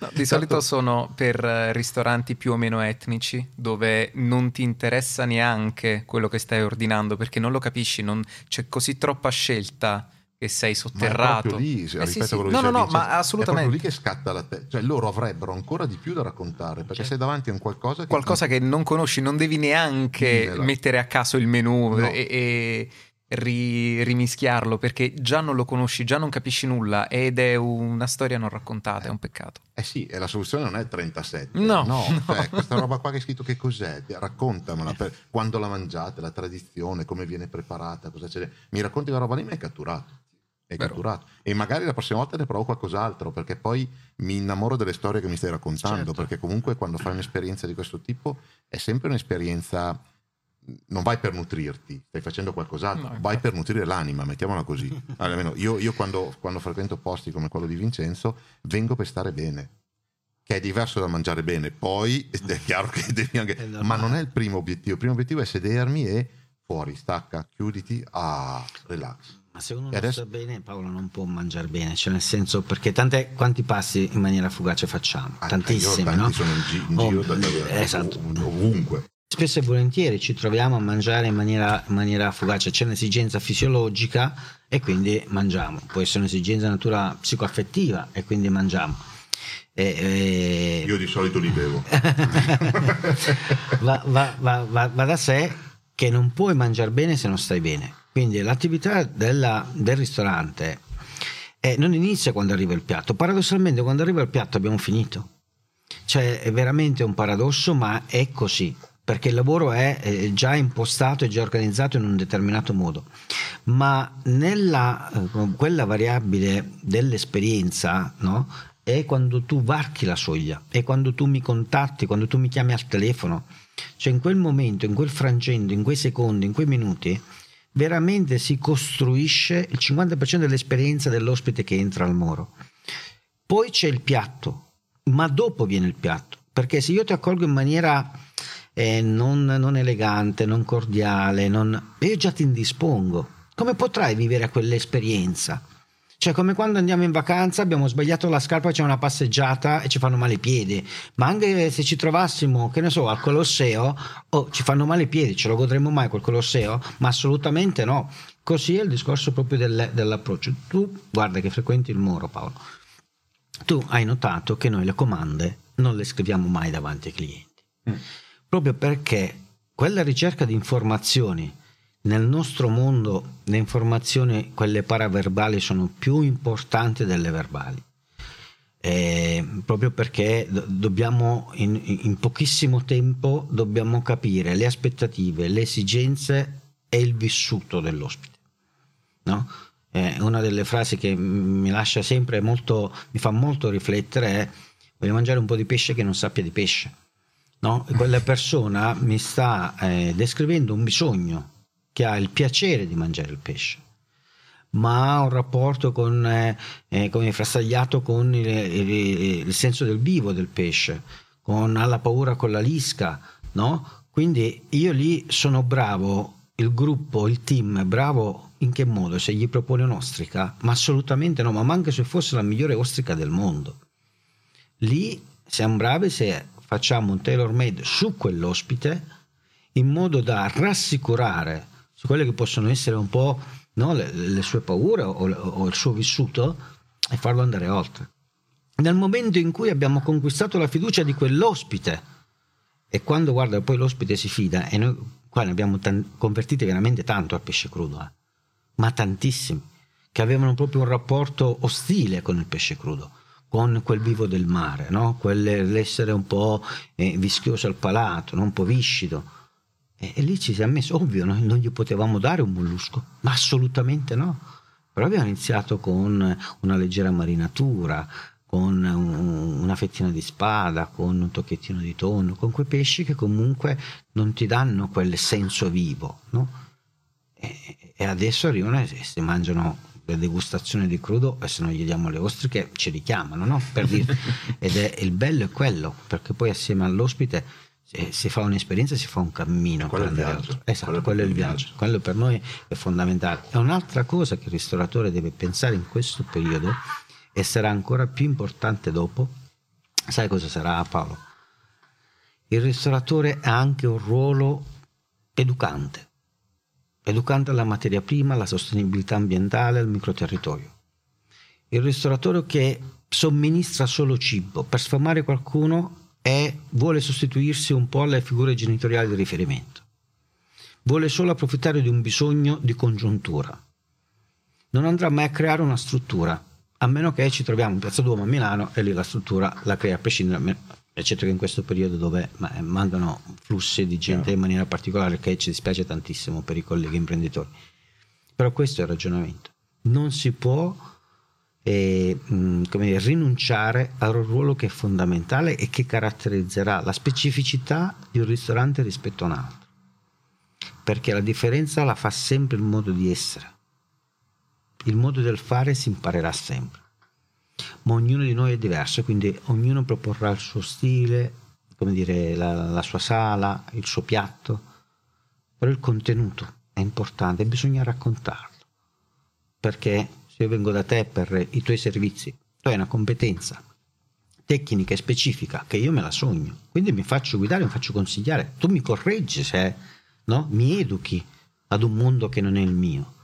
No, di solito sono per ristoranti più o meno etnici, dove non ti interessa neanche quello che stai ordinando, perché non lo capisci, non... c'è così troppa scelta che sei sotterrato. Ma lì, eh sì, sì. No, no, no, ma assolutamente. È lì che scatta la testa. Cioè, loro avrebbero ancora di più da raccontare perché certo. sei davanti a un qualcosa che. Qualcosa non... che non conosci, non devi neanche mettere a caso il menu no. e, e ri, rimischiarlo perché già non lo conosci, già non capisci nulla ed è una storia non raccontata, è un peccato. Eh sì, e la soluzione non è 37. No, no, no. Cioè, questa roba qua che hai scritto che cos'è? Raccontamela, per, quando la mangiate, la tradizione, come viene preparata, cosa c'è. Mi racconti una roba lì, mi hai catturato è catturato. E magari la prossima volta ne provo qualcos'altro, perché poi mi innamoro delle storie che mi stai raccontando, certo. perché comunque quando fai un'esperienza di questo tipo è sempre un'esperienza non vai per nutrirti, stai facendo qualcos'altro, no, vai per nutrire l'anima, mettiamola così. Almeno io, io quando, quando, frequento posti come quello di Vincenzo, vengo per stare bene, che è diverso da mangiare bene. Poi è chiaro che devi anche... Ma non è il primo obiettivo, il primo obiettivo è sedermi e fuori, stacca, chiuditi, ah, relax. Ma se uno non adesso... sta bene, Paolo non può mangiare bene, cioè nel senso perché tante, quanti passi in maniera fugace facciamo? Ah, Tantissimi, no? sono in, gi- in giro oh, da, esatto. ovunque. Spesso e volentieri ci troviamo a mangiare in maniera, in maniera fugace, c'è un'esigenza fisiologica e quindi mangiamo, può essere un'esigenza natura psicoaffettiva e quindi mangiamo. E, e... Io di solito li bevo. va, va, va, va da sé che non puoi mangiare bene se non stai bene quindi l'attività della, del ristorante eh, non inizia quando arriva il piatto, paradossalmente quando arriva il piatto abbiamo finito. Cioè è veramente un paradosso, ma è così, perché il lavoro è, è già impostato e già organizzato in un determinato modo. Ma nella eh, quella variabile dell'esperienza, no? è quando tu varchi la soglia, è quando tu mi contatti, quando tu mi chiami al telefono. Cioè in quel momento, in quel frangente, in quei secondi, in quei minuti, veramente si costruisce il 50% dell'esperienza dell'ospite che entra al Moro. Poi c'è il piatto, ma dopo viene il piatto, perché se io ti accolgo in maniera eh, non, non, elegante, non cordiale, non... io già ti indispongo. Come potrai vivere quell'esperienza? Cioè, come quando andiamo in vacanza, abbiamo sbagliato la scarpa, c'è una passeggiata e ci fanno male i piedi. Ma anche se ci trovassimo, che ne so, al Colosseo, oh, ci fanno male i piedi, ce lo godremo mai quel Colosseo? Ma assolutamente no. Così è il discorso proprio del, dell'approccio. Tu, guarda che frequenti il muro, Paolo. Tu hai notato che noi le comande non le scriviamo mai davanti ai clienti. Mm. Proprio perché quella ricerca di informazioni nel nostro mondo le informazioni, quelle paraverbali, sono più importanti delle verbali. Eh, proprio perché dobbiamo in, in, pochissimo tempo dobbiamo capire le aspettative, le esigenze e il vissuto dell'ospite. No? eh, una delle frasi che mi lascia sempre molto, mi fa molto riflettere è voglio mangiare un po' di pesce che non sappia di pesce. No? quella persona mi sta eh, descrivendo un bisogno che ha il piacere di mangiare il pesce, ma ha un rapporto con, eh, eh come frastagliato con il, il, il, senso del vivo del pesce, con, ha la paura con la lisca, no? Quindi io lì sono bravo, il gruppo, il team è bravo in che modo? Se gli propone un'ostrica? Ma assolutamente no, ma anche se fosse la migliore ostrica del mondo. Lì siamo bravi se facciamo un tailor made su quell'ospite in modo da rassicurare su quelle che possono essere un po' no, le, le, sue paure o, o il suo vissuto e farlo andare oltre. Nel momento in cui abbiamo conquistato la fiducia di quell'ospite e quando guarda poi l'ospite si fida e noi qua ne abbiamo t- convertiti veramente tanto al pesce crudo, eh? ma tantissimi, che avevano proprio un rapporto ostile con il pesce crudo con quel vivo del mare, no? quell'essere un po' eh, vischioso al palato, no? un po' viscido. E, e, lì ci si è messo, ovvio, noi non gli potevamo dare un mollusco, ma assolutamente no. Però abbiamo iniziato con una leggera marinatura, con un, una fettina di spada, con un tocchettino di tonno, con quei pesci che comunque non ti danno quel senso vivo. No? E, e adesso arrivano e si mangiano le degustazioni di crudo e se non gli diamo le ostriche ci richiamano, no? Ed è il bello è quello, perché poi assieme all'ospite si, si fa un'esperienza, si fa un cammino. Quello è il viaggio. Esatto, quello, quello è il viaggio. viaggio. Quello per noi è fondamentale. E un'altra cosa che il ristoratore deve pensare in questo periodo e sarà ancora più importante dopo, sai cosa sarà Paolo? Il ristoratore ha anche un ruolo educante educando alla materia prima, alla sostenibilità ambientale, al microterritorio. Il ristoratore che somministra solo cibo per sfamare qualcuno è, vuole sostituirsi un po' alle figure genitoriali di riferimento. Vuole solo approfittare di un bisogno di congiuntura. Non andrà mai a creare una struttura, a meno che ci troviamo in Piazza Duomo a Milano e lì la struttura la crea a prescindere eccetera che in questo periodo dove eh, mandano flussi di gente in maniera particolare che ci dispiace tantissimo per i colleghi imprenditori. Però questo è il ragionamento. Non si può eh, dire, rinunciare a un ruolo che è fondamentale e che caratterizzerà la specificità di un ristorante rispetto a un altro. Perché la differenza la fa sempre il modo di essere. Il modo del fare si imparerà sempre ma ognuno di noi è diverso, quindi ognuno proporrà il suo stile, come dire, la, la sua sala, il suo piatto, però il contenuto è importante e bisogna raccontarlo, perché se io vengo da te per i tuoi servizi, tu hai una competenza tecnica e specifica che io me la sogno, quindi mi faccio guidare, mi faccio consigliare, tu mi correggi se no? mi educhi ad un mondo che non è il mio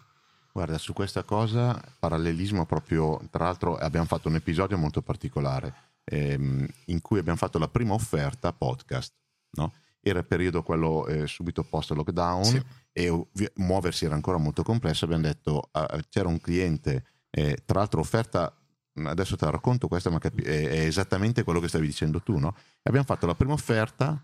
Guarda, su questa cosa, parallelismo proprio, tra l'altro abbiamo fatto un episodio molto particolare ehm, in cui abbiamo fatto la prima offerta podcast, no? Era il periodo quello eh, subito post lockdown sì. e muoversi era ancora molto complesso, abbiamo detto eh, c'era un cliente, eh, tra l'altro offerta adesso te la racconto questa, ma capi- è, è, esattamente quello che stavi dicendo tu, no? Abbiamo fatto la prima offerta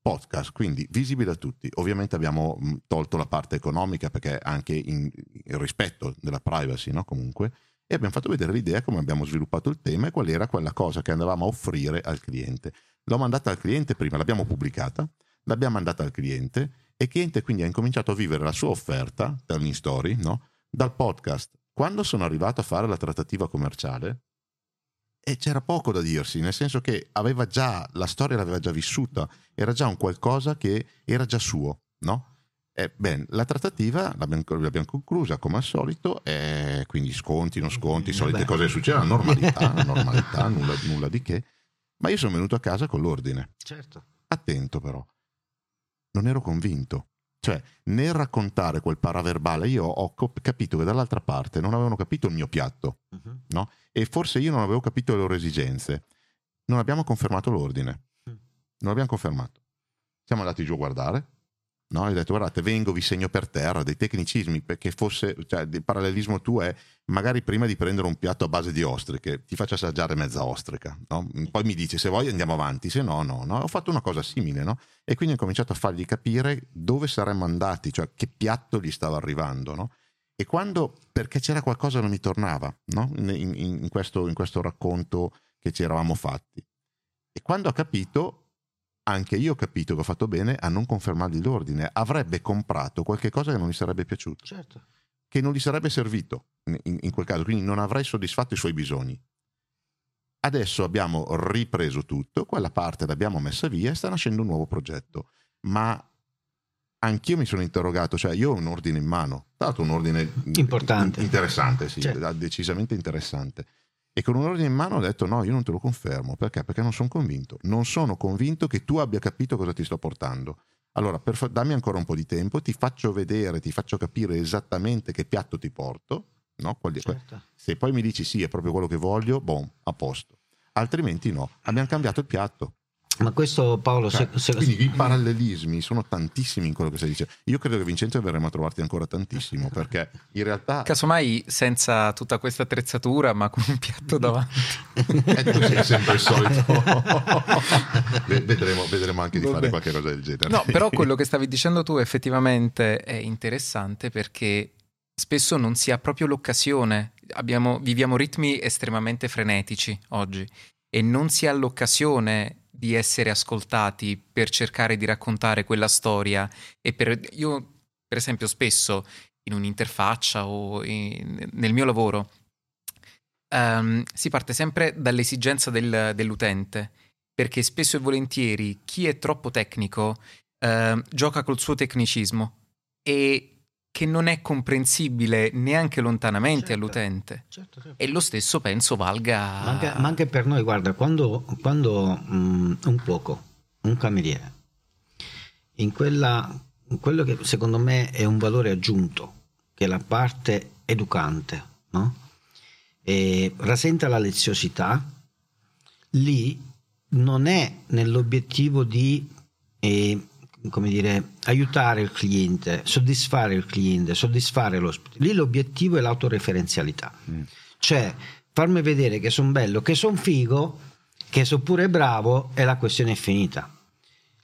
podcast, quindi visibile a tutti. Ovviamente abbiamo tolto la parte economica perché anche in, in rispetto della privacy, no? Comunque, e abbiamo fatto vedere l'idea come abbiamo sviluppato il tema e qual era quella cosa che andavamo a offrire al cliente. L'ho mandata al cliente prima, l'abbiamo pubblicata, l'abbiamo mandata al cliente e il cliente quindi ha incominciato a vivere la sua offerta, telling story, no? dal podcast. Quando sono arrivato a fare la trattativa commerciale, e c'era poco da dirsi, nel senso che aveva già, la storia l'aveva già vissuta, era già un qualcosa che era già suo, no? E, bene, la trattativa l'abbiamo, l'abbiamo, conclusa come al solito, e quindi sconti, non sconti, solite Vabbè. cose che succedono, normalità, normalità, nulla, nulla di che. Ma io sono venuto a casa con l'ordine. Certo. Attento però, non ero convinto. Cioè, nel raccontare quel paraverbale, io ho capito che dall'altra parte non avevano capito il mio piatto, uh-huh. no? E forse io non avevo capito le loro esigenze. Non abbiamo confermato l'ordine. Uh-huh. Non abbiamo confermato. Siamo andati giù a guardare, No? Hai detto guardate vengo, vi segno per terra dei tecnicismi perché fosse, cioè il parallelismo tuo è magari prima di prendere un piatto a base di ostriche ti faccio assaggiare mezza ostrica, no? poi mi dici se vuoi andiamo avanti, se no no, no? ho fatto una cosa simile no? e quindi ho cominciato a fargli capire dove saremmo andati, cioè che piatto gli stava arrivando no? E quando, perché c'era qualcosa non mi tornava, no? in, in, in, questo, in questo racconto che ci eravamo fatti. E quando ha capito, anche io ho capito che ho fatto bene a non confermargli l'ordine. Avrebbe comprato qualche cosa che non gli sarebbe piaciuto, certo. Che non gli sarebbe servito in, in, quel caso, quindi non avrei soddisfatto i suoi bisogni. Adesso abbiamo ripreso tutto, quella parte l'abbiamo messa via e sta nascendo un nuovo progetto. Ma anch'io mi sono interrogato, cioè io ho un ordine in mano, tra l'altro un ordine importante, interessante, sì, certo. decisamente interessante. E con un ordine in mano ho detto no, io non te lo confermo, perché? Perché non sono convinto, non sono convinto che tu abbia capito cosa ti sto portando. Allora, per, dammi ancora un po' di tempo, ti faccio vedere, ti faccio capire esattamente che piatto ti porto, no? certo. Se poi mi dici sì, è proprio quello che voglio, boh, a posto. Altrimenti no, abbiamo cambiato il piatto. Ma questo Paolo... Cioè, se, se... Quindi i parallelismi sono tantissimi in quello che stai dicendo. Io credo che Vincenzo verremo a trovarti ancora tantissimo perché in realtà... Casomai senza tutta questa attrezzatura ma con un piatto davanti. e tu sei sempre il solito. vedremo, vedremo, anche di fare qualche cosa del genere. No, però quello che stavi dicendo tu effettivamente è interessante perché spesso non si ha proprio l'occasione. Abbiamo, viviamo ritmi estremamente frenetici oggi e non si ha l'occasione di essere ascoltati per cercare di raccontare quella storia e per io per esempio spesso in un'interfaccia o in, nel mio lavoro um, si parte sempre dall'esigenza del, dell'utente perché spesso e volentieri chi è troppo tecnico uh, gioca col suo tecnicismo e che non è comprensibile neanche lontanamente certo, all'utente. Certo, certo. E lo stesso penso valga... Ma anche, ma anche per noi, guarda, quando, quando um, un cuoco, un cameriere, in, quella, in quello che secondo me è un valore aggiunto, che è la parte educante, no? e rasenta la leziosità, lì non è nell'obiettivo di... Eh, come dire, aiutare il cliente, soddisfare il cliente, soddisfare l'ospite. Lì l'obiettivo è l'autoreferenzialità. Mm. Cioè, farmi vedere che sono bello, che sono figo, che sono pure bravo e la questione è finita.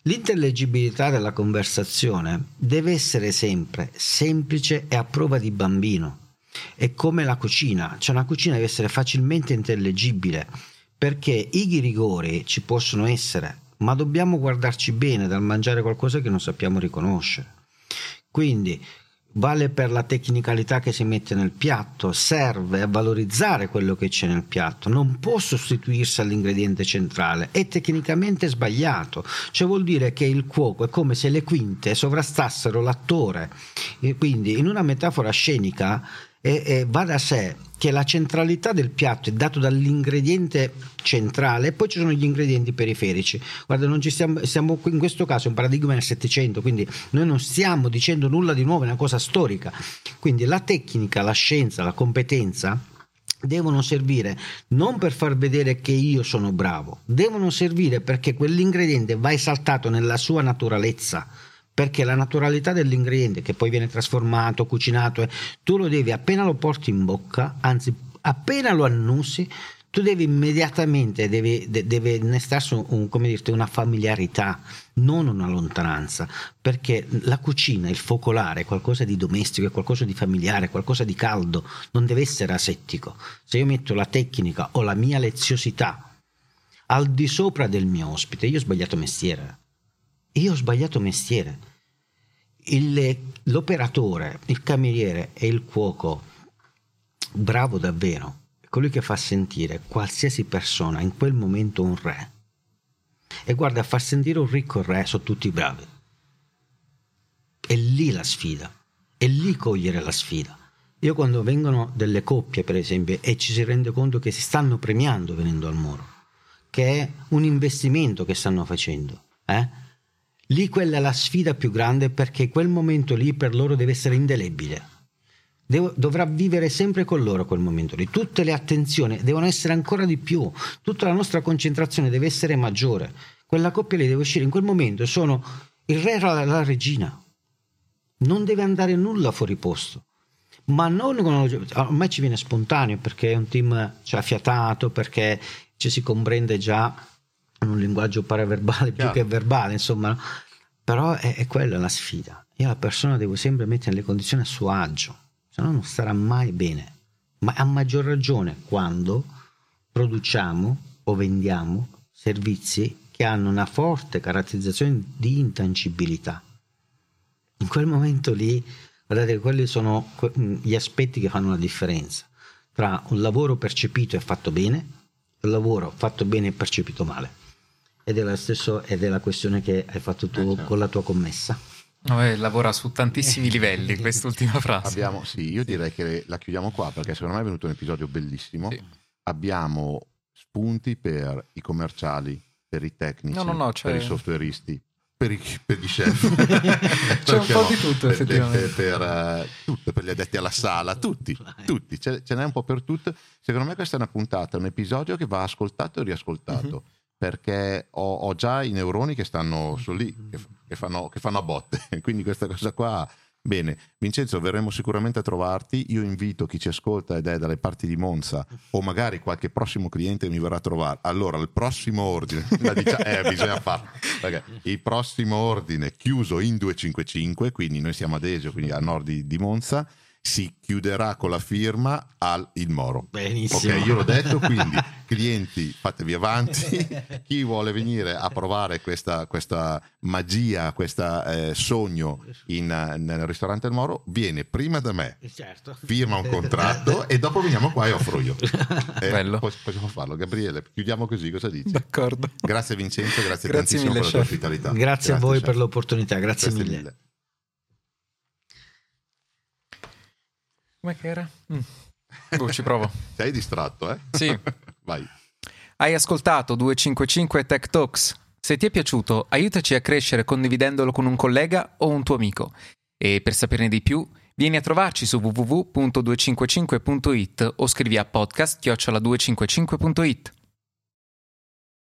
L'intellegibilità della conversazione deve essere sempre semplice e a prova di bambino. È come la cucina, cioè una cucina deve essere facilmente intellegibile perché i rigori ci possono essere, ma dobbiamo guardarci bene dal mangiare qualcosa che non sappiamo riconoscere. Quindi vale per la tecnicalità che si mette nel piatto, serve a valorizzare quello che c'è nel piatto, non può sostituirsi all'ingrediente centrale, è tecnicamente sbagliato, cioè vuol dire che il cuoco è come se le quinte sovrastassero l'attore, e quindi in una metafora scenica e, e va da sé che la centralità del piatto è data dall'ingrediente centrale e poi ci sono gli ingredienti periferici. Guarda, non ci stiamo, stiamo in questo caso un paradigma nel Settecento, quindi noi non stiamo dicendo nulla di nuovo, è una cosa storica. Quindi la tecnica, la scienza, la competenza devono servire non per far vedere che io sono bravo, devono servire perché quell'ingrediente va esaltato nella sua naturalezza perché la naturalità dell'ingrediente che poi viene trasformato, cucinato, tu lo devi appena lo porti in bocca, anzi appena lo annusi, tu devi immediatamente, deve, deve innestarsi un, dirti, una familiarità, non una lontananza, perché la cucina, il focolare è qualcosa di domestico, è qualcosa di familiare, è qualcosa di caldo, non deve essere asettico. Se io metto la tecnica o la mia leziosità al di sopra del mio ospite, io ho sbagliato mestiere io ho sbagliato mestiere. Il, l'operatore, il cameriere e il cuoco, bravo davvero, colui che fa sentire qualsiasi persona in quel momento un re. E guarda, far sentire un ricco re sono tutti bravi. È lì la sfida, è lì cogliere la sfida. Io quando vengono delle coppie, per esempio, e ci si rende conto che si stanno premiando venendo al muro, che è un investimento che stanno facendo, eh? Lì quella è la sfida più grande perché quel momento lì per loro deve essere indelebile. Devo, dovrà vivere sempre con loro quel momento lì. Tutte le attenzioni devono essere ancora di più, tutta la nostra concentrazione deve essere maggiore. Quella coppia lì deve uscire in quel momento, sono il re e la, la regina. Non deve andare nulla fuori posto. Ma non ormai ci viene spontaneo perché è un team cioè, affiatato, perché ci si comprende già un linguaggio paraverbale più che verbale, insomma, però è, è quella la sfida. Io la persona devo sempre mettere nelle condizioni a suo agio, se no non starà mai bene. Ma a maggior ragione quando produciamo o vendiamo servizi che hanno una forte caratterizzazione di intangibilità. In quel momento lì, guardate, quelli sono gli aspetti che fanno la differenza tra un lavoro percepito e fatto bene e un lavoro fatto bene e percepito male. Ed è, la stesso, ed è la questione che hai fatto tu eh, certo. con la tua commessa. Eh, lavora su tantissimi livelli quest'ultima frase. Abbiamo, sì, io direi che la chiudiamo qua perché secondo me è venuto un episodio bellissimo. Sì. Abbiamo spunti per i commerciali, per i tecnici, no, no, no, cioè... per i softwareisti, per, i, per gli chef. C'è un po' no? di tutto, per, effettivamente. Per, per, uh, tutto, per gli addetti alla sala, tutti, tutti. Ce, ce n'è un po' per tutto. Secondo me questa è una puntata, un episodio che va ascoltato e riascoltato. Uh-huh perché ho, ho, già i neuroni che stanno su lì, che, che, fanno, che fanno a botte. Quindi questa cosa qua Bene, Vincenzo, verremo sicuramente a trovarti. Io invito chi ci ascolta ed è dalle parti di Monza o magari qualche prossimo cliente mi verrà a trovare. Allora, il prossimo ordine, dicia- eh, bisogna farlo. Okay. Il prossimo ordine chiuso in 255, quindi noi siamo ad Esio, quindi a nord di, di Monza si chiuderà con la firma al Il Moro. Benissimo. Ok, io l'ho detto, quindi clienti fatevi avanti, chi vuole venire a provare questa, questa magia, questo eh, sogno in, nel ristorante Il Moro, viene prima da me, certo. firma un contratto e dopo veniamo qua e offro io. Eh, Bello. Possiamo farlo. Gabriele, chiudiamo così, cosa dici? D'accordo. Grazie Vincenzo, grazie, grazie tantissimo mille, per la tua ospitalità. Grazie, grazie a voi chef. per l'opportunità, grazie, grazie mille. mille. Com'è che era? Mm. Oh, ci provo. Sei distratto, eh? Sì. Vai. Hai ascoltato 255 Tech Talks? Se ti è piaciuto, aiutaci a crescere condividendolo con un collega o un tuo amico. E per saperne di più, vieni a trovarci su www.255.it o scrivi a podcast-255.it.